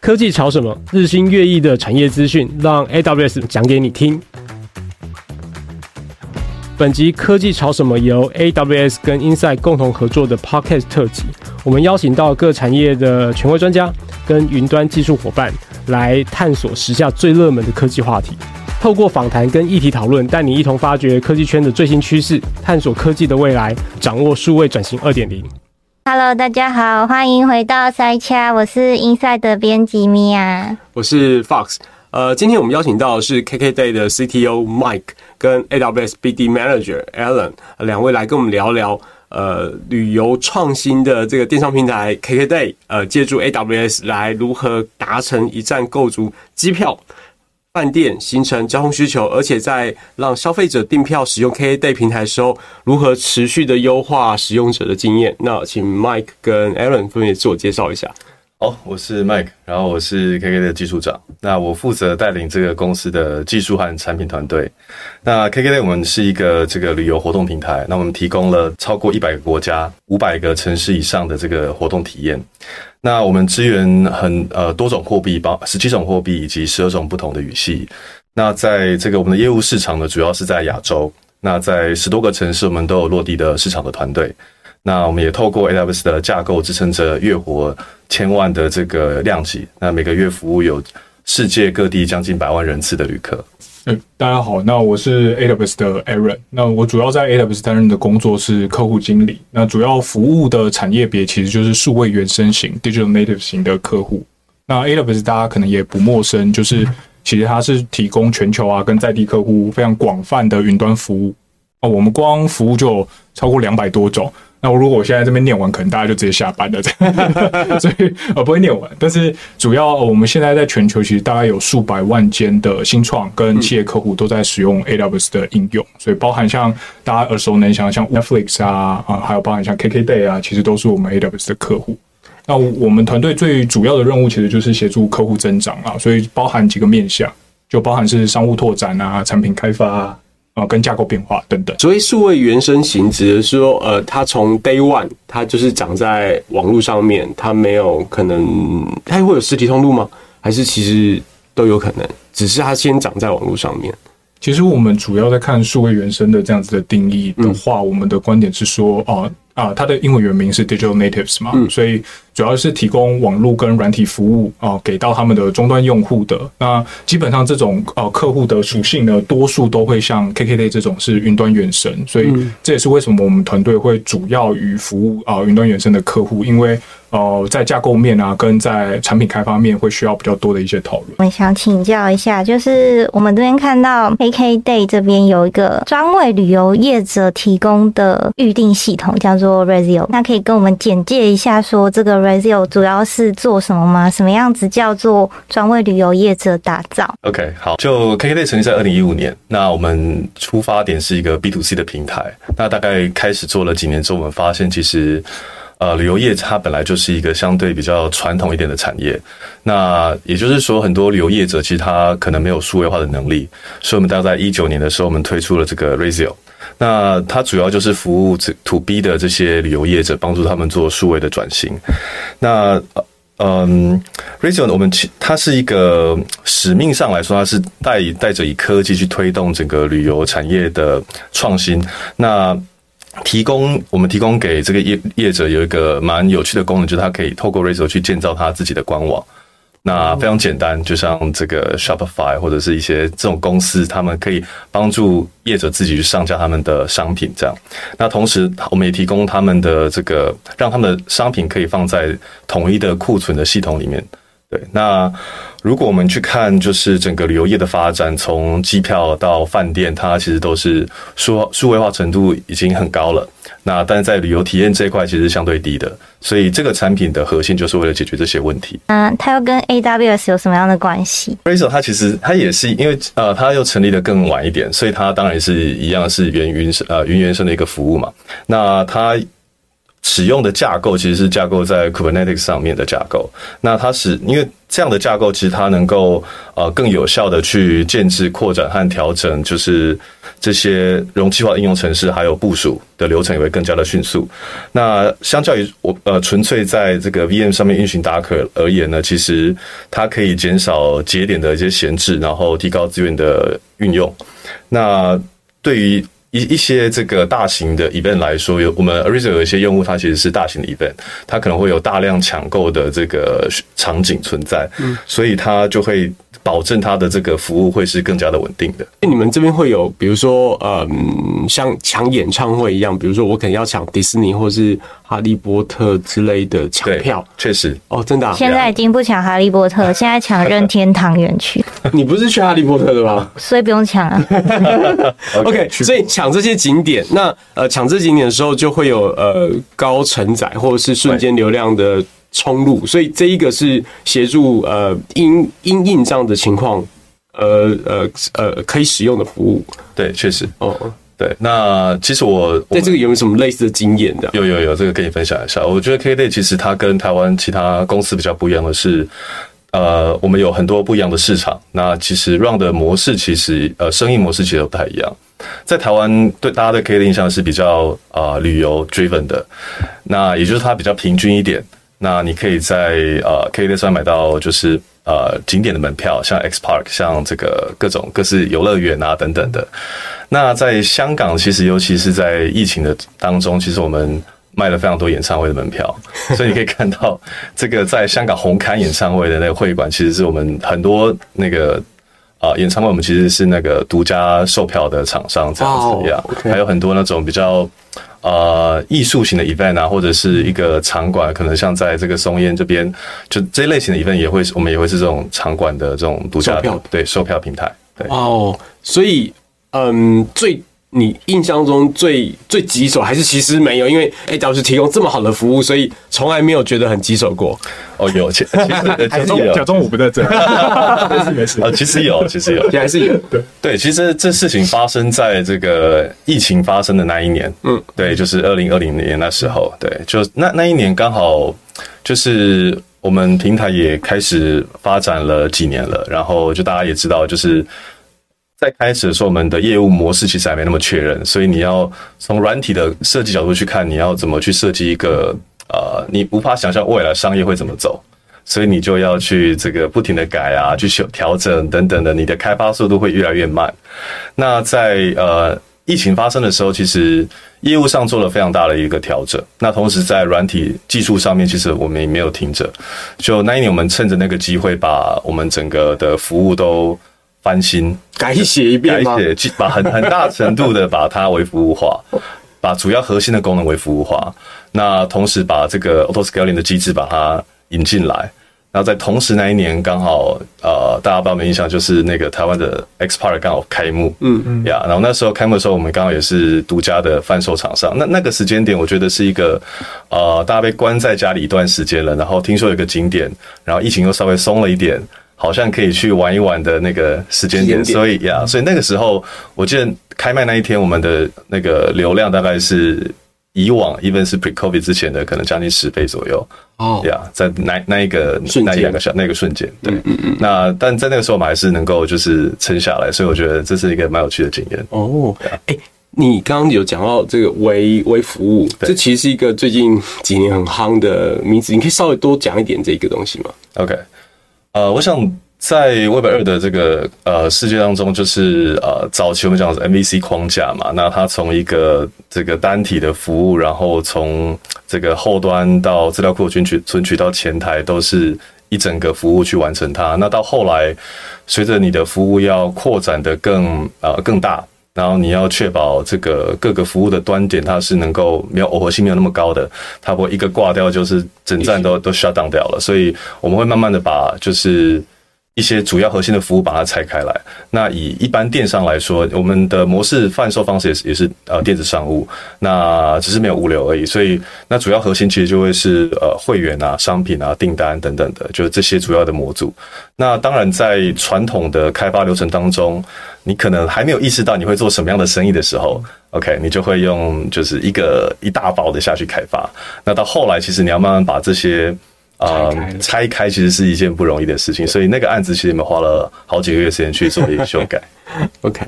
科技潮什么？日新月异的产业资讯，让 AWS 讲给你听。本集科技潮什么由 AWS 跟 Insight 共同合作的 Podcast 特辑，我们邀请到各产业的权威专家跟云端技术伙伴来探索时下最热门的科技话题。透过访谈跟议题讨论，带你一同发掘科技圈的最新趋势，探索科技的未来，掌握数位转型二点零。Hello，大家好，欢迎回到塞掐，我是 Inside 的编辑 Mia，我是 Fox。呃，今天我们邀请到的是 KKday 的 CTO Mike 跟 AWS BD Manager Alan 两位来跟我们聊聊呃旅游创新的这个电商平台 KKday，呃，借助 AWS 来如何达成一站购足机票。饭店、形成、交通需求，而且在让消费者订票使用 K A Day 平台时候，如何持续的优化使用者的经验？那请 Mike 跟 Aaron 分别自我介绍一下。好，我是 Mike，然后我是 KK 的技术长。那我负责带领这个公司的技术和产品团队。那 KK 我们是一个这个旅游活动平台，那我们提供了超过一百个国家、五百个城市以上的这个活动体验。那我们支援很呃多种货币，包十七种货币以及十二种不同的语系。那在这个我们的业务市场呢，主要是在亚洲。那在十多个城市，我们都有落地的市场的团队。那我们也透过 AWS 的架构支撑着月活千万的这个量级。那每个月服务有世界各地将近百万人次的旅客。欸、大家好，那我是 AWS 的 Aaron，那我主要在 AWS 担任的工作是客户经理，那主要服务的产业别其实就是数位原生型 （digital native） 型的客户。那 AWS 大家可能也不陌生，就是其实它是提供全球啊跟在地客户非常广泛的云端服务哦，我们光服务就有超过两百多种。那我如果我现在这边念完，可能大家就直接下班了，所以我不会念完。但是主要我们现在在全球其实大概有数百万间的新创跟企业客户都在使用 AWS 的应用，所以包含像大家耳熟能详像 Netflix 啊啊，还有包含像 KKday 啊，其实都是我们 AWS 的客户。那我们团队最主要的任务其实就是协助客户增长啊，所以包含几个面向，就包含是商务拓展啊、产品开发啊。啊，跟架构变化等等。所以数位原生型指的是说，呃，它从 day one 它就是长在网络上面，它没有可能，它会有实体通路吗？还是其实都有可能，只是它先长在网络上面。其实我们主要在看数位原生的这样子的定义的话，嗯、我们的观点是说，哦、呃、啊，它的英文原名是 digital natives 嘛，嗯、所以。主要是提供网络跟软体服务啊，给到他们的终端用户的。那基本上这种呃客户的属性呢，多数都会像 KKday 这种是云端原生，所以这也是为什么我们团队会主要于服务啊云端原生的客户，因为呃在架构面啊跟在产品开发面会需要比较多的一些讨论。我想请教一下，就是我们这边看到 KKday 这边有一个专为旅游业者提供的预订系统，叫做 Rezio，那可以跟我们简介一下说这个。Razio 主要是做什么吗？什么样子叫做专为旅游业者打造？OK，好，就 KKday 成立在二零一五年，那我们出发点是一个 B to C 的平台。那大概开始做了几年之后，我们发现其实呃旅游业它本来就是一个相对比较传统一点的产业。那也就是说，很多旅游业者其实他可能没有数位化的能力，所以我们大概在一九年的时候，我们推出了这个 Razio。那它主要就是服务这 To B 的这些旅游业者，帮助他们做数位的转型。那嗯，Rezio 我们它是一个使命上来说，它是带带着以科技去推动整个旅游产业的创新。那提供我们提供给这个业业者有一个蛮有趣的功能，就是它可以透过 Rezio 去建造他自己的官网。那非常简单，就像这个 Shopify 或者是一些这种公司，他们可以帮助业者自己去上架他们的商品，这样。那同时，我们也提供他们的这个，让他们的商品可以放在统一的库存的系统里面。对，那如果我们去看，就是整个旅游业的发展，从机票到饭店，它其实都是数数位化程度已经很高了。那但是在旅游体验这一块，其实相对低的。所以这个产品的核心就是为了解决这些问题。嗯，它又跟 AWS 有什么样的关系？Rezio 它其实它也是因为呃，它又成立的更晚一点，所以它当然是一样是云云呃云原生的一个服务嘛。那它。使用的架构其实是架构在 Kubernetes 上面的架构。那它是因为这样的架构，其实它能够呃更有效的去建置、扩展和调整，就是这些容器化应用程式还有部署的流程也会更加的迅速。那相较于我呃纯粹在这个 VM 上面运行 Docker 而言呢，其实它可以减少节点的一些闲置，然后提高资源的运用。那对于一一些这个大型的 event 来说，有我们 Arista 有一些用户，它其实是大型的 event，它可能会有大量抢购的这个场景存在，嗯，所以它就会保证它的这个服务会是更加的稳定的。你们这边会有，比如说，嗯，像抢演唱会一样，比如说我可能要抢迪士尼或是哈利波特之类的抢票，确实哦，真的，啊，现在已经不抢哈利波特，现在抢任天堂园区。你不是去哈利波特的吗？所以不用抢啊。OK，所以抢这些景点，那呃抢这景点的时候就会有呃高承载或者是瞬间流量的冲入，所以这一个是协助呃因因应这样的情况，呃呃呃可以使用的服务。对，确实哦，对。那其实我在这个有没有什么类似的经验的？有有有，这个跟你分享一下。我觉得 KKday 其实它跟台湾其他公司比较不一样的是。呃，我们有很多不一样的市场。那其实 run 的模式，其实呃，生意模式其实都不太一样。在台湾，对大家对 KKday 印象是比较啊、呃、旅游 driven 的。那也就是它比较平均一点。那你可以在呃 KKday 上买到就是呃景点的门票，像 X Park，像这个各种各式游乐园啊等等的。那在香港，其实尤其是在疫情的当中，其实我们。卖了非常多演唱会的门票，所以你可以看到，这个在香港红磡演唱会的那个会馆，其实是我们很多那个啊演唱会，我们其实是那个独家售票的厂商这样子样，还有很多那种比较呃艺术型的 event 啊，或者是一个场馆，可能像在这个松烟这边，就这一类型的 event 也会，我们也会是这种场馆的这种独家票，对售票平台。对哦，所以嗯最。你印象中最最棘手还是其实没有，因为 AWS 提供这么好的服务，所以从来没有觉得很棘手过。哦，有，其实 假装假中我不在这，没事没事。啊，其实有，其实有，也还是有。对。对，其实这事情发生在这个疫情发生的那一年，嗯，对，就是二零二零年那时候，对，就那那一年刚好就是我们平台也开始发展了几年了，然后就大家也知道，就是。在开始的时候，我们的业务模式其实还没那么确认，所以你要从软体的设计角度去看，你要怎么去设计一个呃，你无法想象未来商业会怎么走，所以你就要去这个不停的改啊，去修调整等等的，你的开发速度会越来越慢。那在呃疫情发生的时候，其实业务上做了非常大的一个调整。那同时在软体技术上面，其实我们也没有停着。就那一年，我们趁着那个机会，把我们整个的服务都。翻新改写一遍吗？改写，把很很大程度的把它为服务化，把主要核心的功能为服务化。那同时把这个 auto scaling 的机制把它引进来。然后在同时那一年刚好呃，大家不知道有印象，就是那个台湾的 XPark 刚好开幕，嗯嗯呀。然后那时候开幕的时候，我们刚好也是独家的贩售厂商。那那个时间点，我觉得是一个呃，大家被关在家里一段时间了，然后听说有个景点，然后疫情又稍微松了一点。好像可以去玩一玩的那个时间点，所以呀，所以那个时候，我记得开卖那一天，我们的那个流量大概是以往，even 是 pre-COVID 之前的可能将近十倍左右。哦，呀，在那那一个那一两个小那个瞬间，对，嗯嗯。那但在那个时候，我们还是能够就是撑下来，所以我觉得这是一个蛮有趣的经验。哦，哎，你刚刚有讲到这个微微服务，这其实是一个最近几年很夯的名词，你可以稍微多讲一点这个东西吗？OK。呃，我想在 Web 二的这个呃世界当中，就是呃早期我们讲的是 MVC 框架嘛，那它从一个这个单体的服务，然后从这个后端到资料库存取存取到前台，都是一整个服务去完成它。那到后来，随着你的服务要扩展的更呃更大。然后你要确保这个各个服务的端点，它是能够没有耦合性没有那么高的，它不会一个挂掉就是整站都都 shut down 掉了。所以我们会慢慢的把就是一些主要核心的服务把它拆开来。那以一般电商来说，我们的模式贩售方式也是也是呃电子商务，那只是没有物流而已。所以那主要核心其实就会是呃会员啊、商品啊、订单等等的，就是这些主要的模组。那当然在传统的开发流程当中，你可能还没有意识到你会做什么样的生意的时候，OK，你就会用就是一个一大包的下去开发。那到后来，其实你要慢慢把这些。啊、呃，拆开其实是一件不容易的事情，所以那个案子其实你们花了好几个月时间去做一个修改。OK，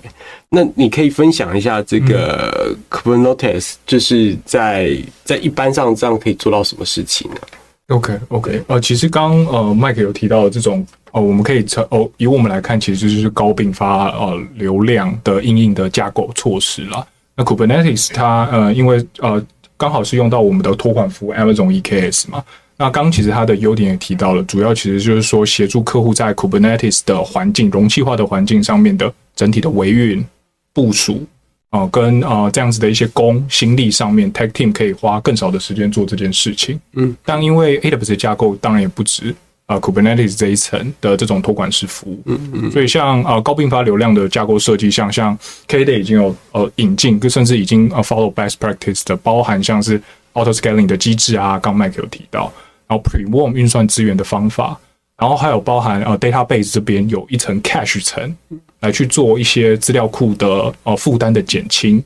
那你可以分享一下这个 Kubernetes，就是在在一般上这样可以做到什么事情呢？OK，OK，、okay, okay, 呃，其实刚呃，Mike 有提到的这种呃，我们可以从哦，以我们来看，其实就是高并发呃流量的应应的架构措施啦。那 Kubernetes 它呃，因为呃刚好是用到我们的托管服务 Amazon EKS 嘛。那刚刚其实它的优点也提到了，主要其实就是说协助客户在 Kubernetes 的环境、容器化的环境上面的整体的维运部署啊，跟啊这样子的一些工心力上面，Tech Team 可以花更少的时间做这件事情。嗯，但因为 AWS 的架构当然也不止啊 Kubernetes 这一层的这种托管式服务，嗯嗯，所以像啊高并发流量的架构设计，像像 KKday 已经有呃引进，甚至已经呃 follow best practice 的，包含像是 Auto Scaling 的机制啊，刚 Mike 有提到。然后 pre-warm 运算资源的方法，然后还有包含呃 database 这边有一层 cache 层来去做一些资料库的呃负担的减轻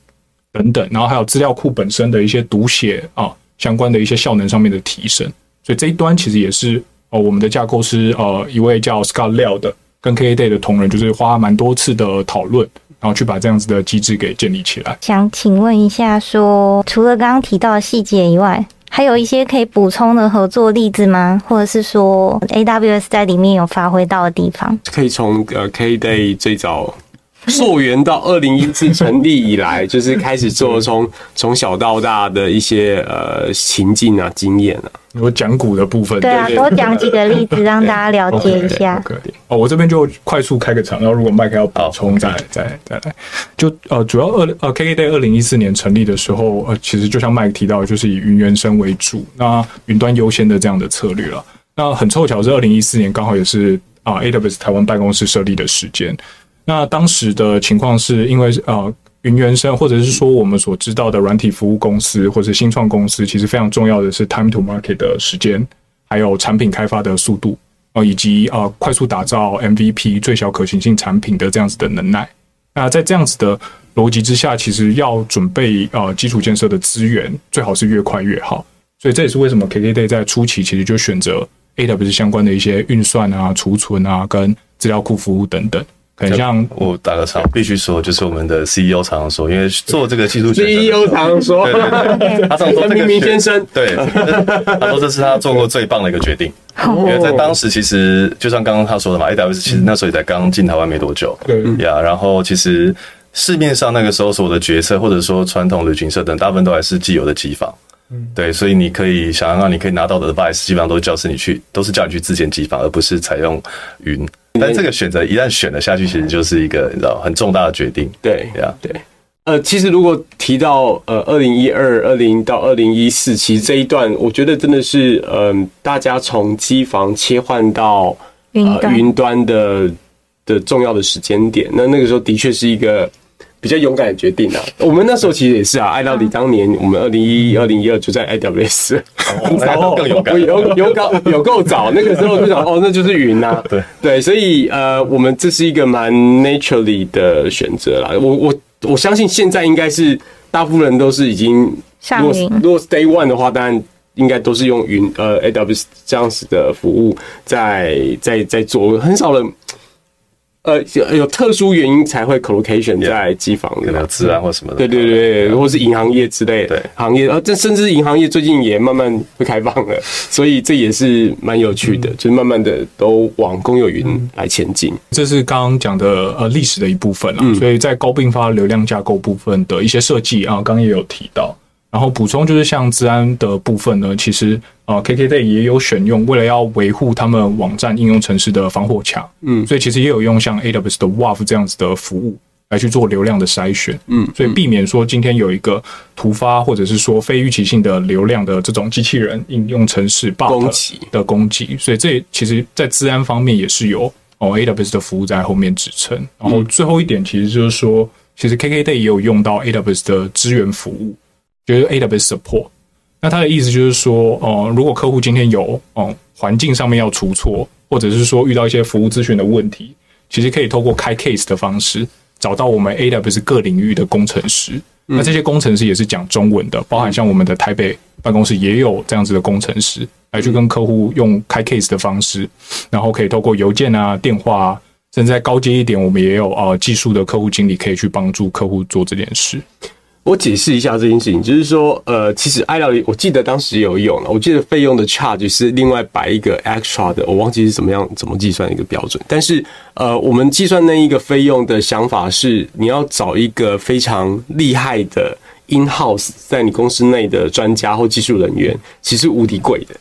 等等，然后还有资料库本身的一些读写啊相关的一些效能上面的提升，所以这一端其实也是呃我们的架构师呃一位叫 Scott Liao 的跟 KKday 的同仁，就是花蛮多次的讨论，然后去把这样子的机制给建立起来。想请问一下，说除了刚刚提到的细节以外。还有一些可以补充的合作例子吗？或者是说，AWS 在里面有发挥到的地方？可以从呃，K-day 最早溯源到二零一四成立以来，就是开始做从从小到大的一些呃情境啊、经验啊。有讲股的部分，对啊，多讲几个例子让大家了解一下。可以哦，我这边就快速开个场，然后如果麦克要补充，再再再来。就呃，主要二呃，KKday 二零一四年成立的时候，呃，其实就像麦克提到，就是以云原生为主，那云端优先的这样的策略了。那很凑巧是二零一四年刚好也是啊，AWS 台湾办公室设立的时间。那当时的情况是因为呃。云原生，或者是说我们所知道的软体服务公司或者新创公司，其实非常重要的是 time to market 的时间，还有产品开发的速度，呃，以及呃快速打造 MVP 最小可行性产品的这样子的能耐。那在这样子的逻辑之下，其实要准备呃基础建设的资源，最好是越快越好。所以这也是为什么 KKday 在初期其实就选择 AWS 相关的一些运算啊、储存啊、跟资料库服务等等。很像我打个岔，必须说，就是我们的 CEO 常常说，因为做这个技术，CEO 常常说，对对对，他常说明明先生，对，他说这是他做过最棒的一个决定，因为在当时其实就像刚刚他说的嘛，AWS 其实那时候也才刚进台湾没多久，对呀，然后其实市面上那个时候所有的决策或者说传统旅行社等大部分都还是既有的机房，对，所以你可以想象到你可以拿到的 advice 基本上都是教示你去，都是叫你去自建机房，而不是采用云。但这个选择一旦选了下去，其实就是一个你知道很重大的决定。对，对啊，对。呃，其实如果提到呃，二零一二、二零到二零一四，其实这一段，我觉得真的是嗯、呃，大家从机房切换到云云端的的重要的时间点。那那个时候的确是一个。比较勇敢的决定啊！我们那时候其实也是啊，爱到底当年我们二零一一、二零一二就在 AWS，然后更勇敢，有有够有够早，那个时候就想哦，那就是云呐、啊。对对，所以呃，我们这是一个蛮 naturally 的选择啦。我我我相信现在应该是大部分人都是已经如果。如果是 Day One 的话，当然应该都是用云呃 AWS 这样子的服务在在在做，很少人。呃，有有特殊原因才会 collocation 在机房里，可能有治安或什么的。对对对，或是银行业之类的行业，呃，这甚至银行业最近也慢慢会开放了，所以这也是蛮有趣的，就是慢慢的都往公有云来前进。这是刚刚讲的呃历史的一部分啊，所以在高并发流量架构部分的一些设计啊，刚刚也有提到。然后补充就是像资安的部分呢，其实呃，KKday 也有选用，为了要维护他们网站应用程式的防火墙，嗯，所以其实也有用像 AWS 的 WAF 这样子的服务来去做流量的筛选，嗯，所以避免说今天有一个突发或者是说非预期性的流量的这种机器人应用程式 bug 的攻击，所以这其实在资安方面也是有哦，AWS 的服务在后面支撑。然后最后一点，其实就是说，其实 KKday 也有用到 AWS 的资源服务，就是 AWS Support。那他的意思就是说，哦、呃，如果客户今天有哦环境上面要出错，或者是说遇到一些服务咨询的问题，其实可以透过开 case 的方式找到我们 AWS 各领域的工程师。那这些工程师也是讲中文的，包含像我们的台北办公室也有这样子的工程师，来去跟客户用开 case 的方式，然后可以透过邮件啊、电话啊，甚至在高阶一点，我们也有啊技术的客户经理可以去帮助客户做这件事。我解释一下这件事情，就是说，呃，其实爱料理，我记得当时有用了，我记得费用的 charge 是另外摆一个 extra 的，我忘记是怎么样怎么计算一个标准。但是，呃，我们计算那一个费用的想法是，你要找一个非常厉害的 in house 在你公司内的专家或技术人员，其实无敌贵的。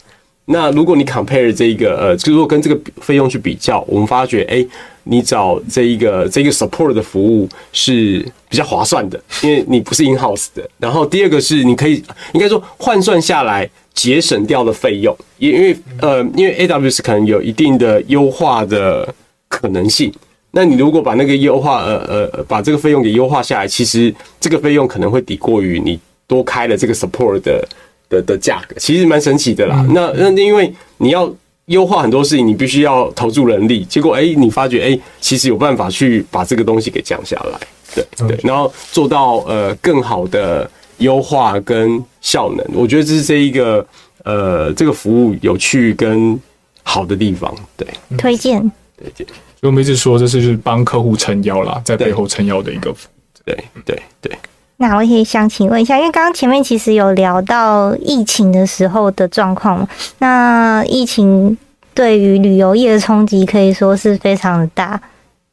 那如果你 compare 这一个，呃，就如果跟这个费用去比较，我们发觉，哎。你找这一个这一个 support 的服务是比较划算的，因为你不是 in house 的。然后第二个是你可以应该说换算下来节省掉的费用，因因为呃因为 AWS 可能有一定的优化的可能性。那你如果把那个优化呃呃把这个费用给优化下来，其实这个费用可能会抵过于你多开了这个 support 的的的价格，其实蛮神奇的啦。那那因为你要。优化很多事情，你必须要投注人力。结果，哎、欸，你发觉，哎、欸，其实有办法去把这个东西给降下来，对对，然后做到呃更好的优化跟效能。我觉得这是这一个呃这个服务有趣跟好的地方，对，推荐推荐。所以我们一直说，这是就是帮客户撑腰啦，在背后撑腰的一个服务，对对对。那我也想请问一下，因为刚刚前面其实有聊到疫情的时候的状况，那疫情对于旅游业的冲击可以说是非常的大。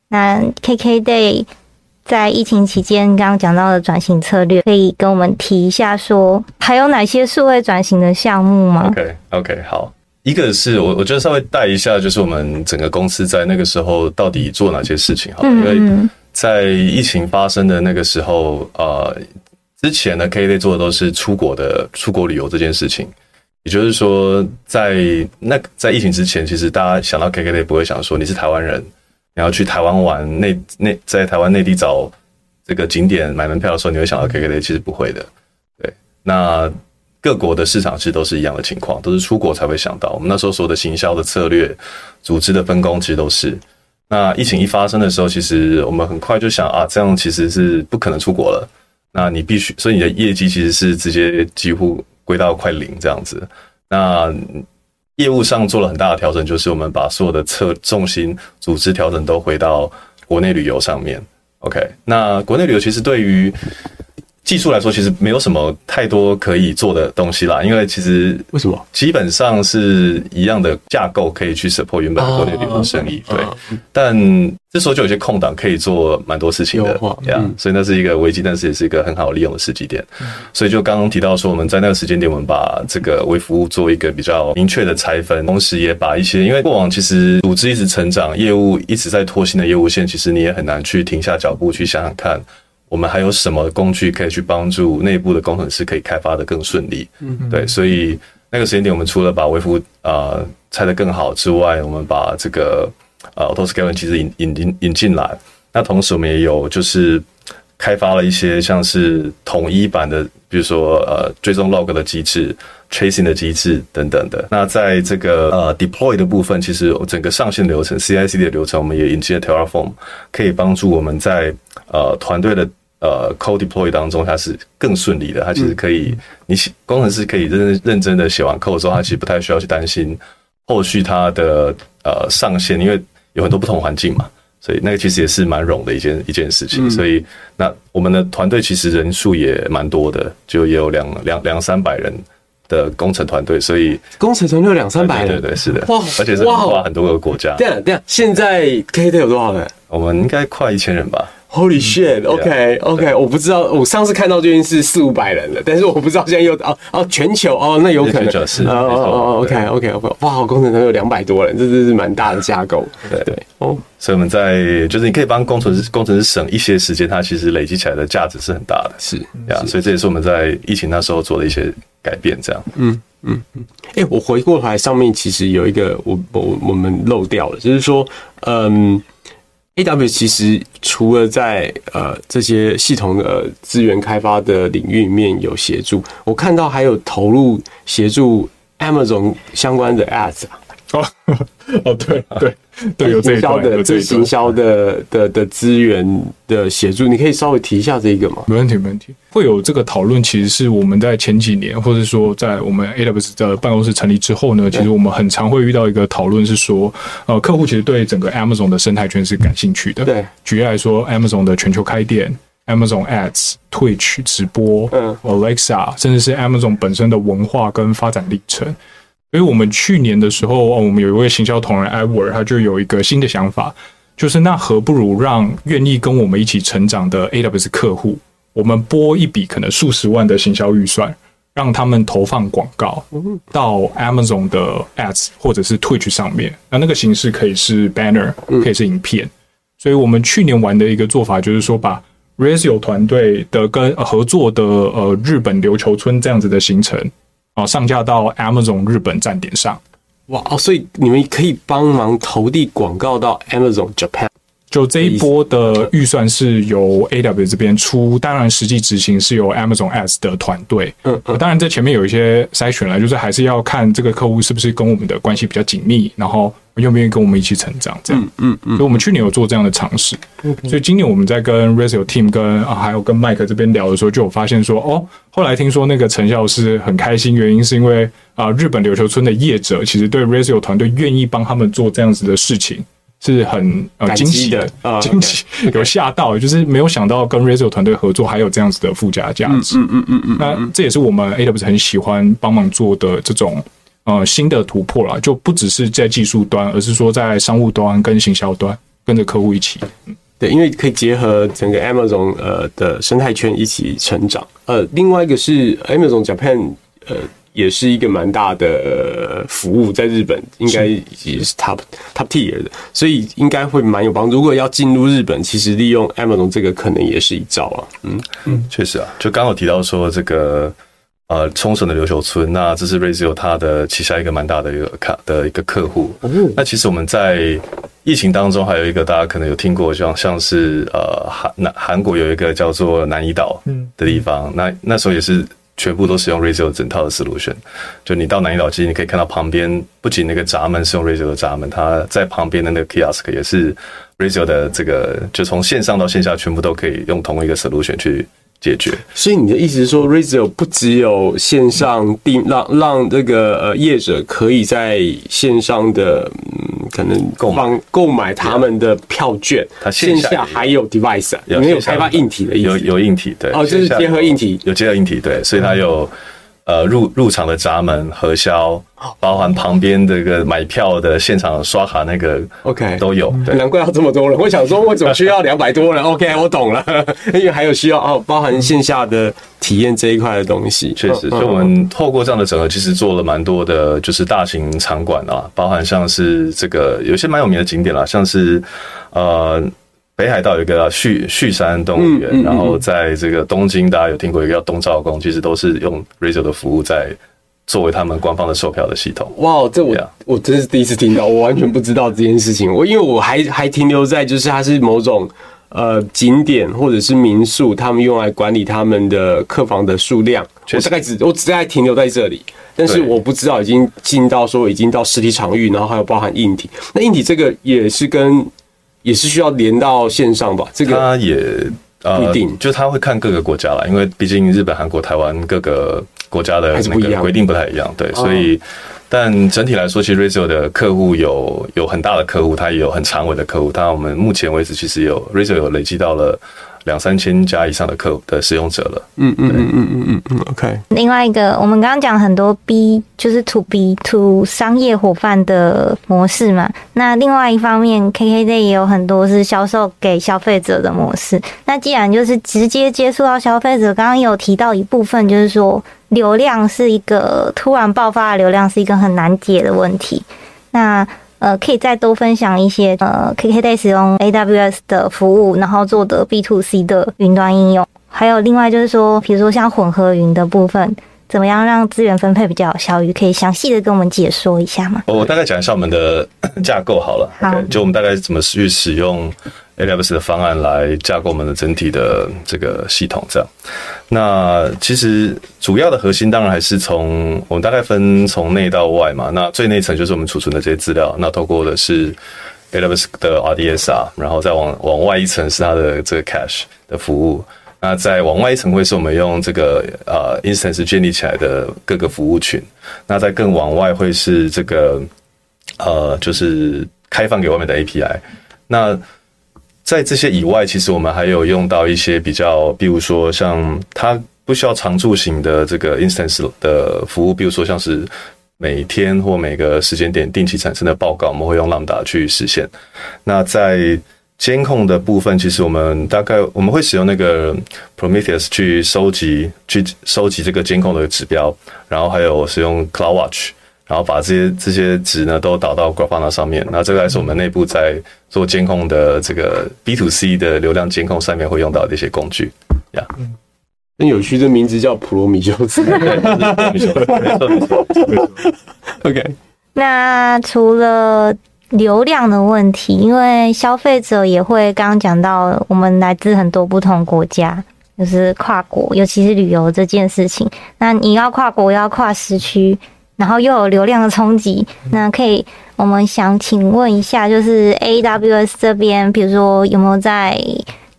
那 KKday 在疫情期间刚刚讲到的转型策略，可以跟我们提一下，说还有哪些数位转型的项目吗？OK OK，好，一个是我我觉得稍微带一下，就是我们整个公司在那个时候到底做哪些事情，好，因为。在疫情发生的那个时候，呃，之前呢，KKday 做的都是出国的出国旅游这件事情。也就是说，在那在疫情之前，其实大家想到 KKday 不会想说你是台湾人，你要去台湾玩，内内在台湾内地找这个景点买门票的时候，你会想到 kkd 其实不会的。对，那各国的市场其实都是一样的情况，都是出国才会想到。我们那时候所有的行销的策略、组织的分工，其实都是。那疫情一发生的时候，其实我们很快就想啊，这样其实是不可能出国了。那你必须，所以你的业绩其实是直接几乎归到快零这样子。那业务上做了很大的调整，就是我们把所有的侧重心、组织调整都回到国内旅游上面。OK，那国内旅游其实对于技术来说，其实没有什么太多可以做的东西啦，因为其实为什么基本上是一样的架构可以去 support 原本的国内旅游生意，对。但这时候就有些空档可以做蛮多事情的，这样，所以那是一个危机，但是也是一个很好利用的时机点。所以就刚刚提到说，我们在那个时间点，我们把这个微服务做一个比较明确的拆分，同时也把一些因为过往其实组织一直成长，业务一直在拖新的业务线，其实你也很难去停下脚步去想想看。我们还有什么工具可以去帮助内部的工程师可以开发的更顺利？嗯，对，所以那个时间点，我们除了把微服务啊拆得更好之外，我们把这个呃 Autoscaling 其实引引进引进来。那同时，我们也有就是开发了一些像是统一版的，比如说呃追踪 log 的机制、tracing 的机制等等的。那在这个呃 deploy 的部分，其实整个上线流程、CI/CD 的流程，我们也引进了 Terraform，可以帮助我们在呃团队的呃，code deploy 当中，它是更顺利的。它其实可以，你写工程师可以认认真的写完 code 之后，他其实不太需要去担心后续它的呃上线，因为有很多不同环境嘛，所以那个其实也是蛮冗的一件一件事情。所以那我们的团队其实人数也蛮多的，就也有两两两三百人的工程团队，所以工程团队有两三百人，对对对，是的，哇，而且是跨很多个国家。对啊对啊，现在 KKday 有多少人？我们应该快一千人吧。Holy shit！OK OK，我不知道，我上次看到就已经是四五百人了，但是我不知道现在又哦哦全球哦，那有可能。是哦哦哦 OK OK OK，哇，工程团有两百多人，这这是蛮大的架构，对。对。哦。所以我们在就是你可以帮工程师工程师省一些时间，它其实累积起来的价值是很大的，是呀，所以这也是我们在疫情那时候做的一些改变，这样。嗯，嗯嗯，哎、欸，我回过头来，上面其实有一个我我我们漏掉了，就是说，嗯 A W 其实除了在呃这些系统的资源开发的领域里面有协助，我看到还有投入协助 Amazon 相关的 Ads。哦哦，对 对对，有这一段，有这一行销的的的资源的协助，你可以稍微提一下这个吗？没问题，没问题。会有这个讨论，其实是我们在前几年，或者说在我们 AWS 的办公室成立之后呢，其实我们很常会遇到一个讨论，是说，呃，客户其实对整个 Amazon 的生态圈是感兴趣的。对，举例来说，Amazon 的全球开店，Amazon Ads、Twitch 直播，嗯，Alexa，甚至是 Amazon 本身的文化跟发展历程。所以我们去年的时候，哦我们有一位行销同仁 Edward，他就有一个新的想法，就是那何不如让愿意跟我们一起成长的 AWS 客户，我们拨一笔可能数十万的行销预算，让他们投放广告到 Amazon 的 Ads 或者是 Twitch 上面。那那个形式可以是 Banner，可以是影片。所以我们去年玩的一个做法，就是说把 Razio 团队的跟合作的呃日本琉球村这样子的行程。上架到 Amazon 日本站点上，哇哦！所以你们可以帮忙投递广告到 Amazon Japan。就这一波的预算是由 AWS 这边出，当然实际执行是由 Amazon Ads 的团队。嗯嗯，当然在前面有一些筛选了，就是还是要看这个客户是不是跟我们的关系比较紧密，然后愿不愿意跟我们一起成长这样。嗯嗯嗯。所以我们去年有做这样的尝试，所以今年我们在跟 Razio Team 跟啊还有跟 Mike 这边聊的时候，就有发现说，哦，后来听说那个成效是很开心，原因是因为啊日本琉球村的业者其实对 Razio 团队愿意帮他们做这样子的事情。是很呃惊喜的，惊喜 有吓到，就是没有想到跟 Razor 团队合作还有这样子的附加价值。嗯嗯嗯嗯，那这也是我们 AWS 很喜欢帮忙做的这种呃新的突破啦，就不只是在技术端，而是说在商务端跟行销端跟着客户一起。嗯，对，因为可以结合整个 Amazon 呃的生态圈一起成长。呃，另外一个是 Amazon Japan 呃。也是一个蛮大的服务，在日本应该也是 top 是 top tier 的，所以应该会蛮有帮助。如果要进入日本，其实利用 Amazon 这个可能也是一招啊。嗯嗯，确实啊，就刚好提到说这个呃冲绳的琉球村，那这是 Razio 它的旗下一个蛮大的一个卡的一个客户。那其实我们在疫情当中还有一个大家可能有听过，像像是呃韩南韩国有一个叫做南怡岛的地方，那那时候也是。全部都使用 Razio 整套的 solution，就你到南怡岛，机你可以看到旁边不仅那个闸门是用 Razio 的闸门，它在旁边的那个 kiosk 也是 Razio 的这个，就从线上到线下全部都可以用同一个 solution 去解决。所以你的意思是说，Razor 不只有线上订，让让这个呃业者可以在线上的嗯。可能购买。购买他们的票券，它线下还有 device，啊，有没有开发硬体的意思？有有硬体，对，哦，就是结合硬体，有结合硬体，对，所以它有呃入入场的闸门核销，包含旁边这个买票的现场刷卡那个，OK 都有，对，难怪要这么多人。我想说，为什么需要 两百多人？OK，我懂了，因为还有需要哦，包含线下的。体验这一块的东西，确实，所以我们透过这样的整合，其实做了蛮多的，就是大型场馆啊，包含像是这个有些蛮有名的景点啦，像是呃北海道有一个旭旭山动物园，然后在这个东京，大家有听过一个叫东照宫，其实都是用 Razor 的服务在作为他们官方的售票的系统。哇，这我我真是第一次听到，我完全不知道这件事情。我因为我还还停留在就是它是某种。呃，景点或者是民宿，他们用来管理他们的客房的数量，我大概只我只在停留在这里，但是我不知道已经进到说已经到实体场域，然后还有包含硬体。那硬体这个也是跟也是需要连到线上吧？这个它也不一定，就他会看各个国家啦，因为毕竟日本、韩国、台湾各个国家的那个规定不太一样，对，所以。但整体来说，其实 Razio 的客户有有很大的客户，他也有很长尾的客户。但我们目前为止，其实有 Razio 有累积到了两三千家以上的客的使用者了。嗯嗯嗯嗯嗯嗯嗯。OK。另外一个，我们刚刚讲很多 B 就是 To B To 商业伙伴的模式嘛。那另外一方面，KKday 也有很多是销售给消费者的模式。那既然就是直接接触到消费者，刚刚有提到一部分，就是说。流量是一个突然爆发的流量是一个很难解的问题。那呃，可以再多分享一些呃 kkda 使用 AWS 的服务，然后做的 B to C 的云端应用。还有另外就是说，比如说像混合云的部分，怎么样让资源分配比较有效率？可以详细的跟我们解说一下吗？我大概讲一下我们的 架构好了。好，okay, 就我们大概怎么去使用 AWS 的方案来架构我们的整体的这个系统，这样。那其实主要的核心当然还是从我们大概分从内到外嘛。那最内层就是我们储存的这些资料，那透过的是 AWS 的 RDS 啊，然后再往往外一层是它的这个 Cache 的服务。那再往外一层会是我们用这个呃 instance 建立起来的各个服务群。那在更往外会是这个呃，就是开放给外面的 API。那在这些以外，其实我们还有用到一些比较，比如说像它不需要常驻型的这个 instance 的服务，比如说像是每天或每个时间点定期产生的报告，我们会用 Lambda 去实现。那在监控的部分，其实我们大概我们会使用那个 Prometheus 去收集、去收集这个监控的指标，然后还有使用 CloudWatch，然后把这些这些值呢都导到 Grafana 上面。那这个还是我们内部在做监控的这个 B to C 的流量监控上面会用到的一些工具呀。嗯，很有趣的名字叫普罗米修斯。OK，那除了流量的问题，因为消费者也会刚刚讲到，我们来自很多不同国家，就是跨国，尤其是旅游这件事情。那你要跨国，要跨时区，然后又有流量的冲击，那可以，我们想请问一下，就是 AWS 这边，比如说有没有在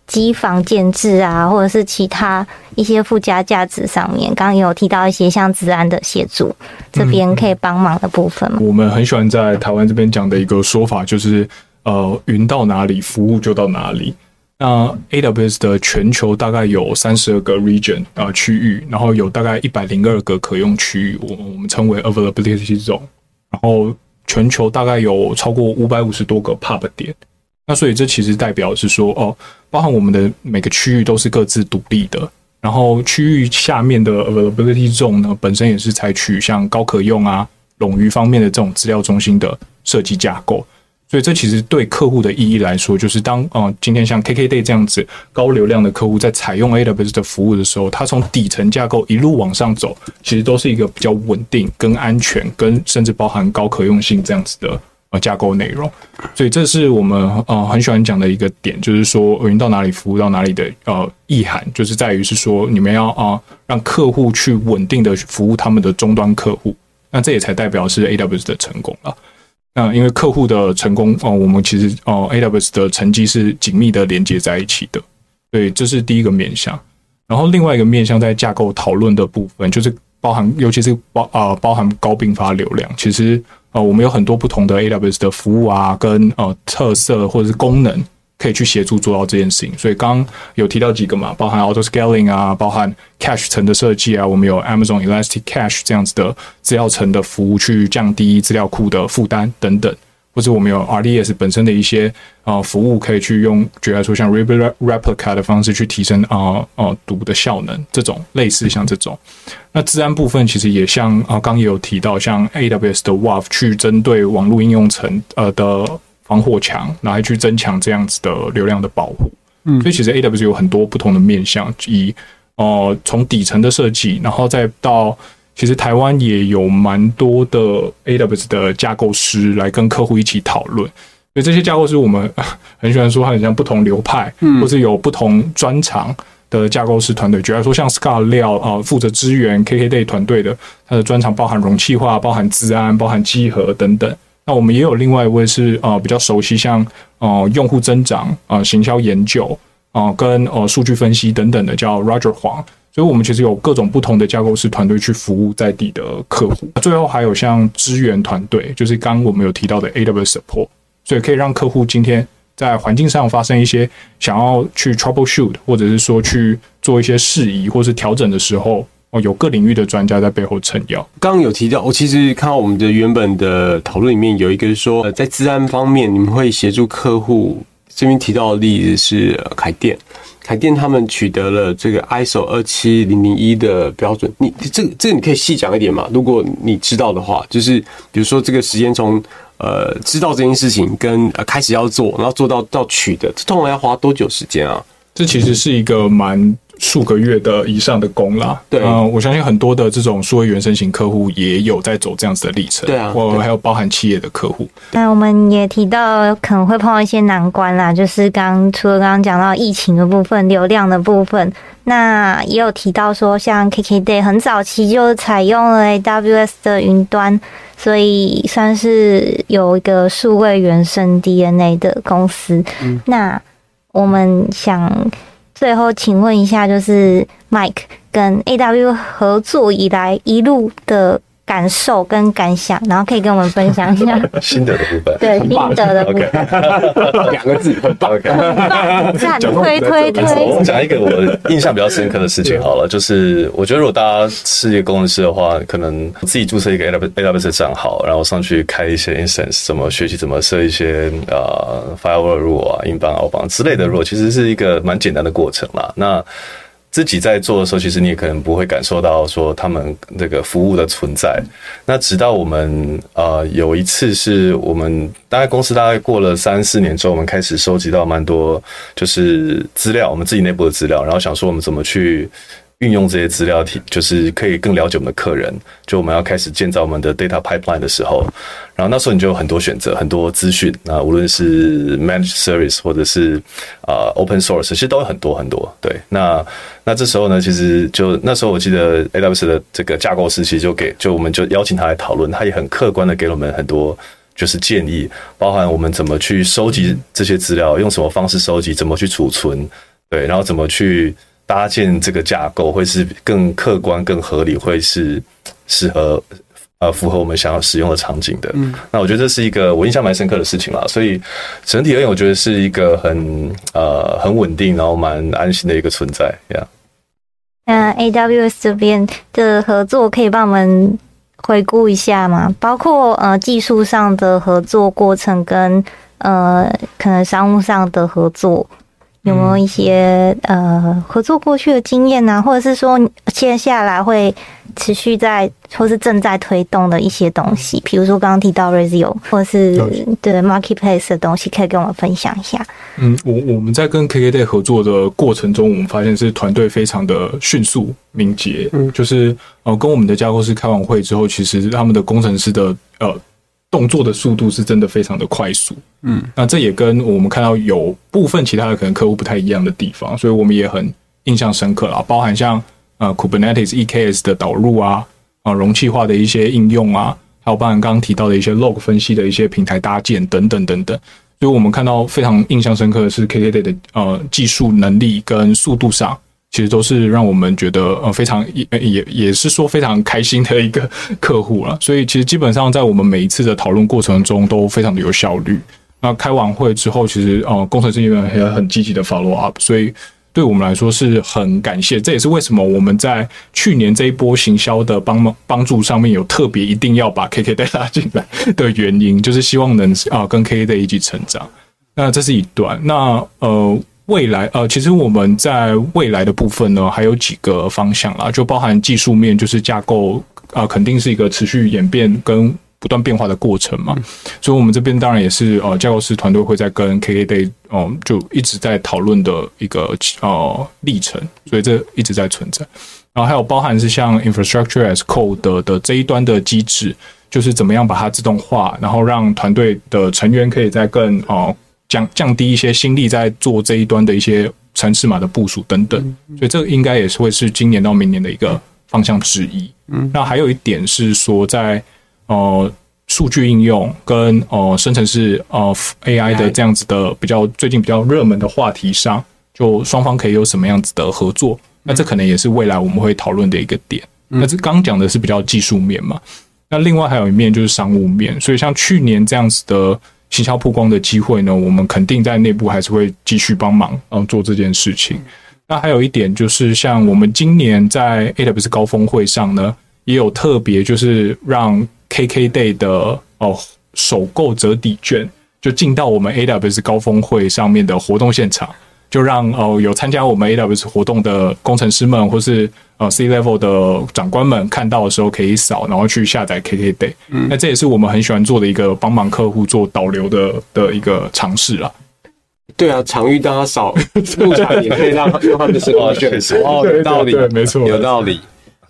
机房建置啊，或者是其他一些附加价值上面，刚刚有提到一些像治安的协助，这边可以帮忙的部分？我们很喜欢在台湾这边讲的一个说法，就是呃，云到哪里，服务就到哪里。那 AWS 的全球大概有三十二个 region 啊区域，然后有大概一百零二个可用区域，我我们称为 availability zone，然后全球大概有超过五百五十多个 pub 点。那所以这其实代表是说，哦，包含我们的每个区域都是各自独立的，然后区域下面的 availability zone 呢，本身也是采取像高可用啊、冗余方面的这种资料中心的设计架构。所以这其实对客户的意义来说，就是当呃今天像 KKday 这样子高流量的客户在采用 AWS 的服务的时候，它从底层架构一路往上走，其实都是一个比较稳定、跟安全、跟甚至包含高可用性这样子的。呃，架构内容，所以这是我们呃很喜欢讲的一个点，就是说云到哪里，服务到哪里的呃意涵，就是在于是说你们要啊、让客户去稳定的服务他们的终端客户，那这也才代表是 AWS 的成功了。那因为客户的成功哦、我们其实哦、AWS 的成绩是紧密的连接在一起的，所以这是第一个面向。然后另外一个面向在架构讨论的部分，就是包含尤其是包啊、包含高并发流量，其实。呃，我们有很多不同的 AWS 的服务啊，跟呃特色或者是功能，可以去协助做到这件事情。所以刚有提到几个嘛，包含 Auto Scaling 啊，包含 Cache 层的设计啊，我们有 Amazon Elastic Cache 这样子的资料层的服务，去降低资料库的负担等等。或者我们有 RDS 本身的一些呃服务，可以去用，举例来说像 Replica 的方式去提升啊啊读的效能，这种类似像这种。那治安部分其实也像啊，刚也有提到，像 AWS 的 WAF 去针对网络应用层呃的防火墙，然后去增强这样子的流量的保护。嗯，所以其实 AWS 有很多不同的面向，以呃从底层的设计，然后再到。其实台湾也有蛮多的 AWS 的架构师来跟客户一起讨论，所以这些架构师我们 很喜欢说，它很像不同流派，或是有不同专长的架构师团队。举例来说，像 Scott 廖啊，负责支援 KKday 团队的，他的专长包含容器化、包含资安、包含稽核等等。那我们也有另外一位是啊，比较熟悉像呃用户增长啊、行销研究啊、跟呃数据分析等等的，叫 Roger 黄。所以，我们其实有各种不同的架构师团队去服务在地的客户。最后，还有像支援团队，就是刚刚我们有提到的 AWS Support，所以可以让客户今天在环境上发生一些想要去 troubleshoot，或者是说去做一些事宜或是调整的时候，哦，有各领域的专家在背后撑腰。刚刚有提到，我其实看到我们的原本的讨论里面有一个是说，在治安方面，你们会协助客户。这边提到的例子是凯电。台电他们取得了这个 ISO 二七零零一的标准，你这个这个你可以细讲一点嘛？如果你知道的话，就是比如说这个时间从呃知道这件事情跟呃开始要做，然后做到到取得，这通常要花多久时间啊？这其实是一个蛮数个月的以上的工啦。对，嗯，我相信很多的这种数位原生型客户也有在走这样子的历程。对啊，我还有包含企业的客户。那我们也提到可能会碰到一些难关啦，就是刚除了刚刚讲到疫情的部分、流量的部分，那也有提到说，像 KKday 很早期就采用了 AWS 的云端，所以算是有一个数位原生 DNA 的公司。嗯，那我们想最后请问一下，就是 Mike 跟 A W 合作以来一路的。感受跟感想，然后可以跟我们分享一下 心得的部分。对，心得的部分，两个字，很棒。推推推。我讲一个我印象比较深刻的事情好了，就是我觉得如果大家是一个工程师的话，可能自己注册一个 AWS 的账号，然后上去开一些 instance，怎么学习怎么设一些呃 firewall rule 啊、inbound outbound 之类的 rule，其实是一个蛮简单的过程啦。那自己在做的时候，其实你也可能不会感受到说他们这个服务的存在。那直到我们呃有一次是我们大概公司大概过了三四年之后，我们开始收集到蛮多就是资料，我们自己内部的资料，然后想说我们怎么去。运用这些资料体，就是可以更了解我们的客人。就我们要开始建造我们的 data pipeline 的时候，然后那时候你就有很多选择，很多资讯啊，无论是 managed service 或者是啊、open source，其实都有很多很多。对，那那这时候呢，其实就那时候我记得 AWS 的这个架构师其实就给，就我们就邀请他来讨论，他也很客观的给了我们很多就是建议，包含我们怎么去收集这些资料，用什么方式收集，怎么去储存，对，然后怎么去。搭建这个架构会是更客观、更合理，会是适合呃符合我们想要使用的场景的。嗯，那我觉得这是一个我印象蛮深刻的事情啦。所以整体而言，我觉得是一个很呃很稳定，然后蛮安心的一个存在。呀，那 AWS 这边的合作可以帮我们回顾一下吗？包括呃技术上的合作过程跟呃可能商务上的合作。有没有一些呃合作过去的经验呢？或者是说接下来会持续在或是正在推动的一些东西？比如说刚刚提到 Resio，或者是对 Marketplace 的东西，可以跟我们分享一下。嗯，我我们在跟 KKday 合作的过程中，我们发现是团队非常的迅速敏捷。嗯，就是呃跟我们的架构师开完会之后，其实他们的工程师的呃。动作的速度是真的非常的快速，嗯，那这也跟我们看到有部分其他的可能客户不太一样的地方，所以我们也很印象深刻啦。包含像呃 Kubernetes EKS 的导入啊，啊容器化的一些应用啊，还有包含刚刚提到的一些 log 分析的一些平台搭建等等等等，所以我们看到非常印象深刻的是 KKday 的呃技术能力跟速度上。其实都是让我们觉得呃非常也也也是说非常开心的一个客户了，所以其实基本上在我们每一次的讨论过程中都非常的有效率。那开完会之后，其实呃工程师们也很积极的 follow up，所以对我们来说是很感谢。这也是为什么我们在去年这一波行销的帮忙帮助上面有特别一定要把 KKday 拉进来的原因，就是希望能啊跟 KK 一起成长。那这是一段，那呃。未来呃，其实我们在未来的部分呢，还有几个方向啦，就包含技术面，就是架构啊、呃，肯定是一个持续演变跟不断变化的过程嘛。所以，我们这边当然也是呃，架构师团队会在跟 KKday 哦、呃，就一直在讨论的一个呃历程，所以这一直在存在。然后还有包含是像 infrastructure as code 的的这一端的机制，就是怎么样把它自动化，然后让团队的成员可以在更哦。呃降降低一些心力在做这一端的一些城市码的部署等等，所以这个应该也是会是今年到明年的一个方向之一。嗯，那还有一点是说在，在呃数据应用跟呃生成式呃 AI 的这样子的比较最近比较热门的话题上，就双方可以有什么样子的合作？那这可能也是未来我们会讨论的一个点。那这刚讲的是比较技术面嘛，那另外还有一面就是商务面，所以像去年这样子的。行销曝光的机会呢，我们肯定在内部还是会继续帮忙，嗯，做这件事情。那还有一点就是，像我们今年在 AWS 高峰会上呢，也有特别就是让 KKday 的哦首购折抵券就进到我们 AWS 高峰会上面的活动现场。就让呃有参加我们 AWS 活动的工程师们，或是呃 C level 的长官们看到的时候，可以扫，然后去下载 KKday。嗯，那这也是我们很喜欢做的一个帮忙客户做导流的的一个尝试啦。对啊，场域大家少入场也可以让 用他们的生活圈，哦，有道理，对，没错，有道理。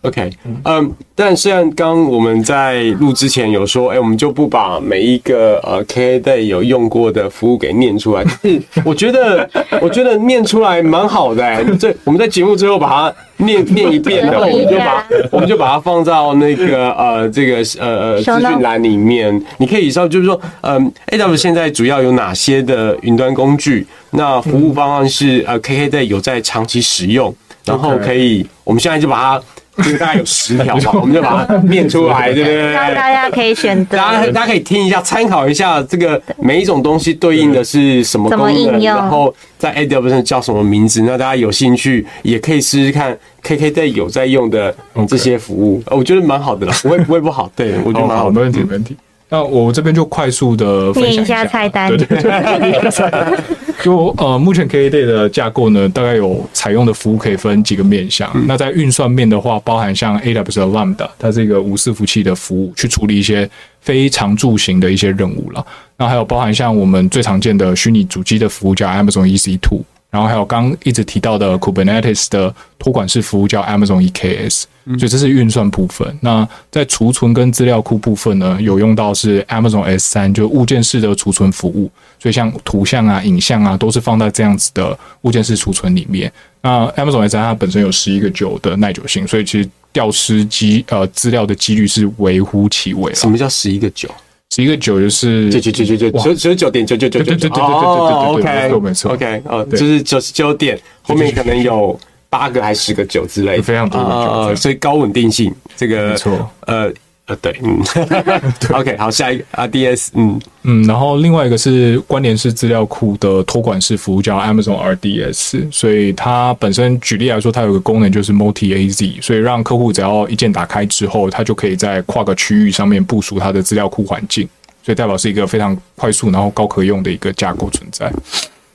OK，嗯，但虽然刚我们在录之前有说，哎，我们就不把每一个呃 KKday 有用过的服务给念出来，但是 我觉得，我觉得念出来蛮好的，哎，这我们在节目最后把它念念一遍，然后我们就把我们就把它放到那个呃这个呃呃资讯栏里面，你可以知道，就是说，嗯，AWS 现在主要有哪些的云端工具？那服务方案是呃 KKday 有在长期使用，然后可以，我们现在就把它。这个大概有十条吧，我们就把它念出来，对不对？让大家可以选择，大家大家可以听一下，参考一下这个每一种东西对应的是什么功能，然后在 AWS 叫什么名字。那大家有兴趣也可以试试看，KKday 有在用的这些服务，我觉得蛮好的啦，不会不会不好。对，我觉得蛮好，没问题，没问题。那我这边就快速的分享一下菜单。对对对，就呃，目前 KKday 的架构呢，大概有采用的服务可以分几个面向。那在运算面的话，包含像 AWS 的 Lambda，它是一个无伺服器的服务，去处理一些非常驻型的一些任务了。那还有包含像我们最常见的虚拟主机的服务，叫 Amazon EC2。然后还有刚一直提到的 Kubernetes 的托管式服务叫 Amazon EKS，所以这是运算部分。那在储存跟资料库部分呢，有用到是 Amazon S3，就物件式的储存服务。所以像图像啊、影像啊，都是放在这样子的物件式储存里面。那 Amazon S3 它本身有十一个九的耐久性，所以其实掉失机呃资料的几率是微乎其微。什么叫十一个九？十一个九就是九九九九九九九九点九九九九，对对对对对对对，OK，没错没错，OK，哦，就是九十九点后面可能有八个还是十个九之类，非常多的九，所以高稳定性这个没错，呃。呃，对，嗯，OK，好，下一个 RDS，嗯嗯，然后另外一个是关联式资料库的托管式服务，叫 Amazon RDS，所以它本身举例来说，它有个功能就是 Multi AZ，所以让客户只要一键打开之后，它就可以在跨个区域上面部署它的资料库环境，所以代表是一个非常快速然后高可用的一个架构存在。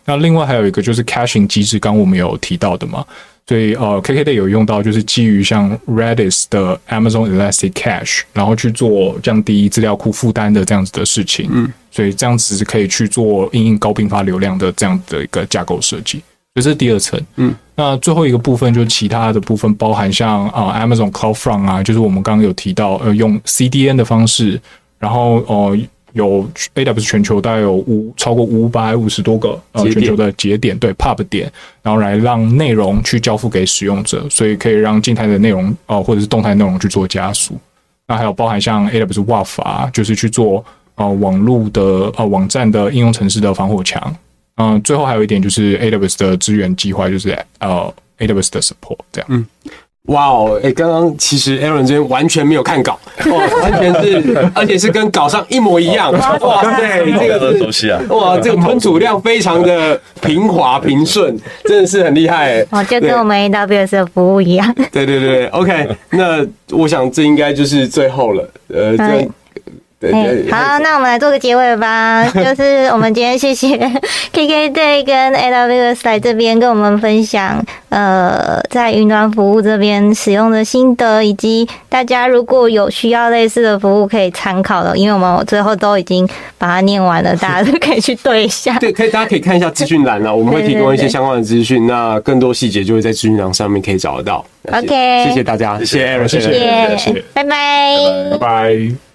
那另外还有一个就是 Caching 机制，刚我们有提到的嘛。所以呃，KKday 有用到就是基于像 Redis 的 Amazon Elastic Cache，然后去做降低资料库负担的这样子的事情。嗯，所以这样子是可以去做应用高并发流量的这样的一个架构设计。这是第二层。嗯，那最后一个部分就是其他的部分，包含像啊、呃、Amazon CloudFront 啊，就是我们刚刚有提到呃用 CDN 的方式，然后呃。有 AWS 全球大概有五超过五百五十多个呃全球的节点，对 Pub 点，然后来让内容去交付给使用者，所以可以让静态的内容呃或者是动态内容去做加速。那还有包含像 AWS WAF 啊，就是去做呃网络的呃网站的应用程式的防火墙。嗯、呃，最后还有一点就是 AWS 的资源计划，就是呃 AWS 的 support 这样。嗯。哇哦！哎，刚刚其实 Aaron 这边完全没有看稿，哦，完全是，而且是跟稿上一模一样。哇塞，这个熟悉啊！哇，这个吞吐量非常的平滑平顺，真的是很厉害。哦，就跟我们 AWS 的服务一样。对对对，OK。那我想这应该就是最后了。呃，这。对对对，好，那我们来做个结尾吧。就是我们今天谢谢 KKday 跟 AWS 来这边跟我们分享，呃，在云端服务这边使用的心得，以及大家如果有需要类似的服务可以参考的，因为我们最后都已经把它念完了，大家都可以去对一下。对，可以，大家可以看一下资讯栏啊，我们会提供一些相关的资讯，那更多细节就会在资讯栏上面可以找得到。OK，谢谢大家，谢谢 Aaron，谢谢，谢谢，拜拜，拜拜。